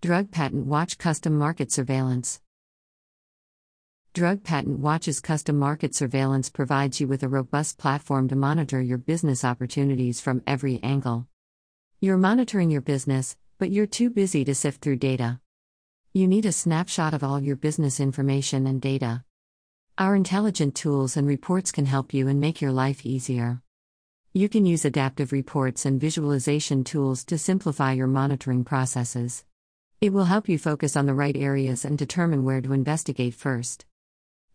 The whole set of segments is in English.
Drug Patent Watch Custom Market Surveillance. Drug Patent Watch's custom market surveillance provides you with a robust platform to monitor your business opportunities from every angle. You're monitoring your business, but you're too busy to sift through data. You need a snapshot of all your business information and data. Our intelligent tools and reports can help you and make your life easier. You can use adaptive reports and visualization tools to simplify your monitoring processes. It will help you focus on the right areas and determine where to investigate first.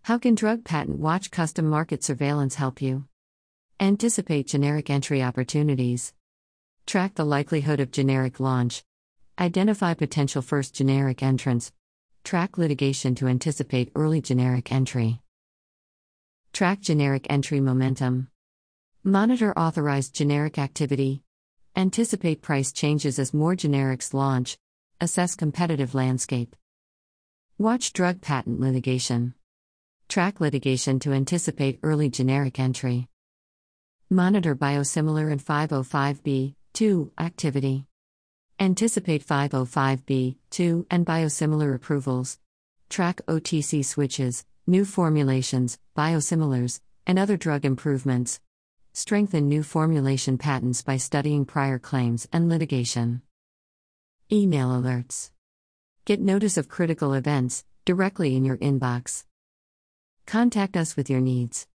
How can Drug Patent Watch custom market surveillance help you? Anticipate generic entry opportunities. Track the likelihood of generic launch. Identify potential first generic entrants. Track litigation to anticipate early generic entry. Track generic entry momentum. Monitor authorized generic activity. Anticipate price changes as more generics launch. Assess competitive landscape. Watch drug patent litigation. Track litigation to anticipate early generic entry. Monitor biosimilar and 505b 2 activity. Anticipate 505b 2 and biosimilar approvals. Track OTC switches, new formulations, biosimilars, and other drug improvements. Strengthen new formulation patents by studying prior claims and litigation. Email alerts. Get notice of critical events directly in your inbox. Contact us with your needs.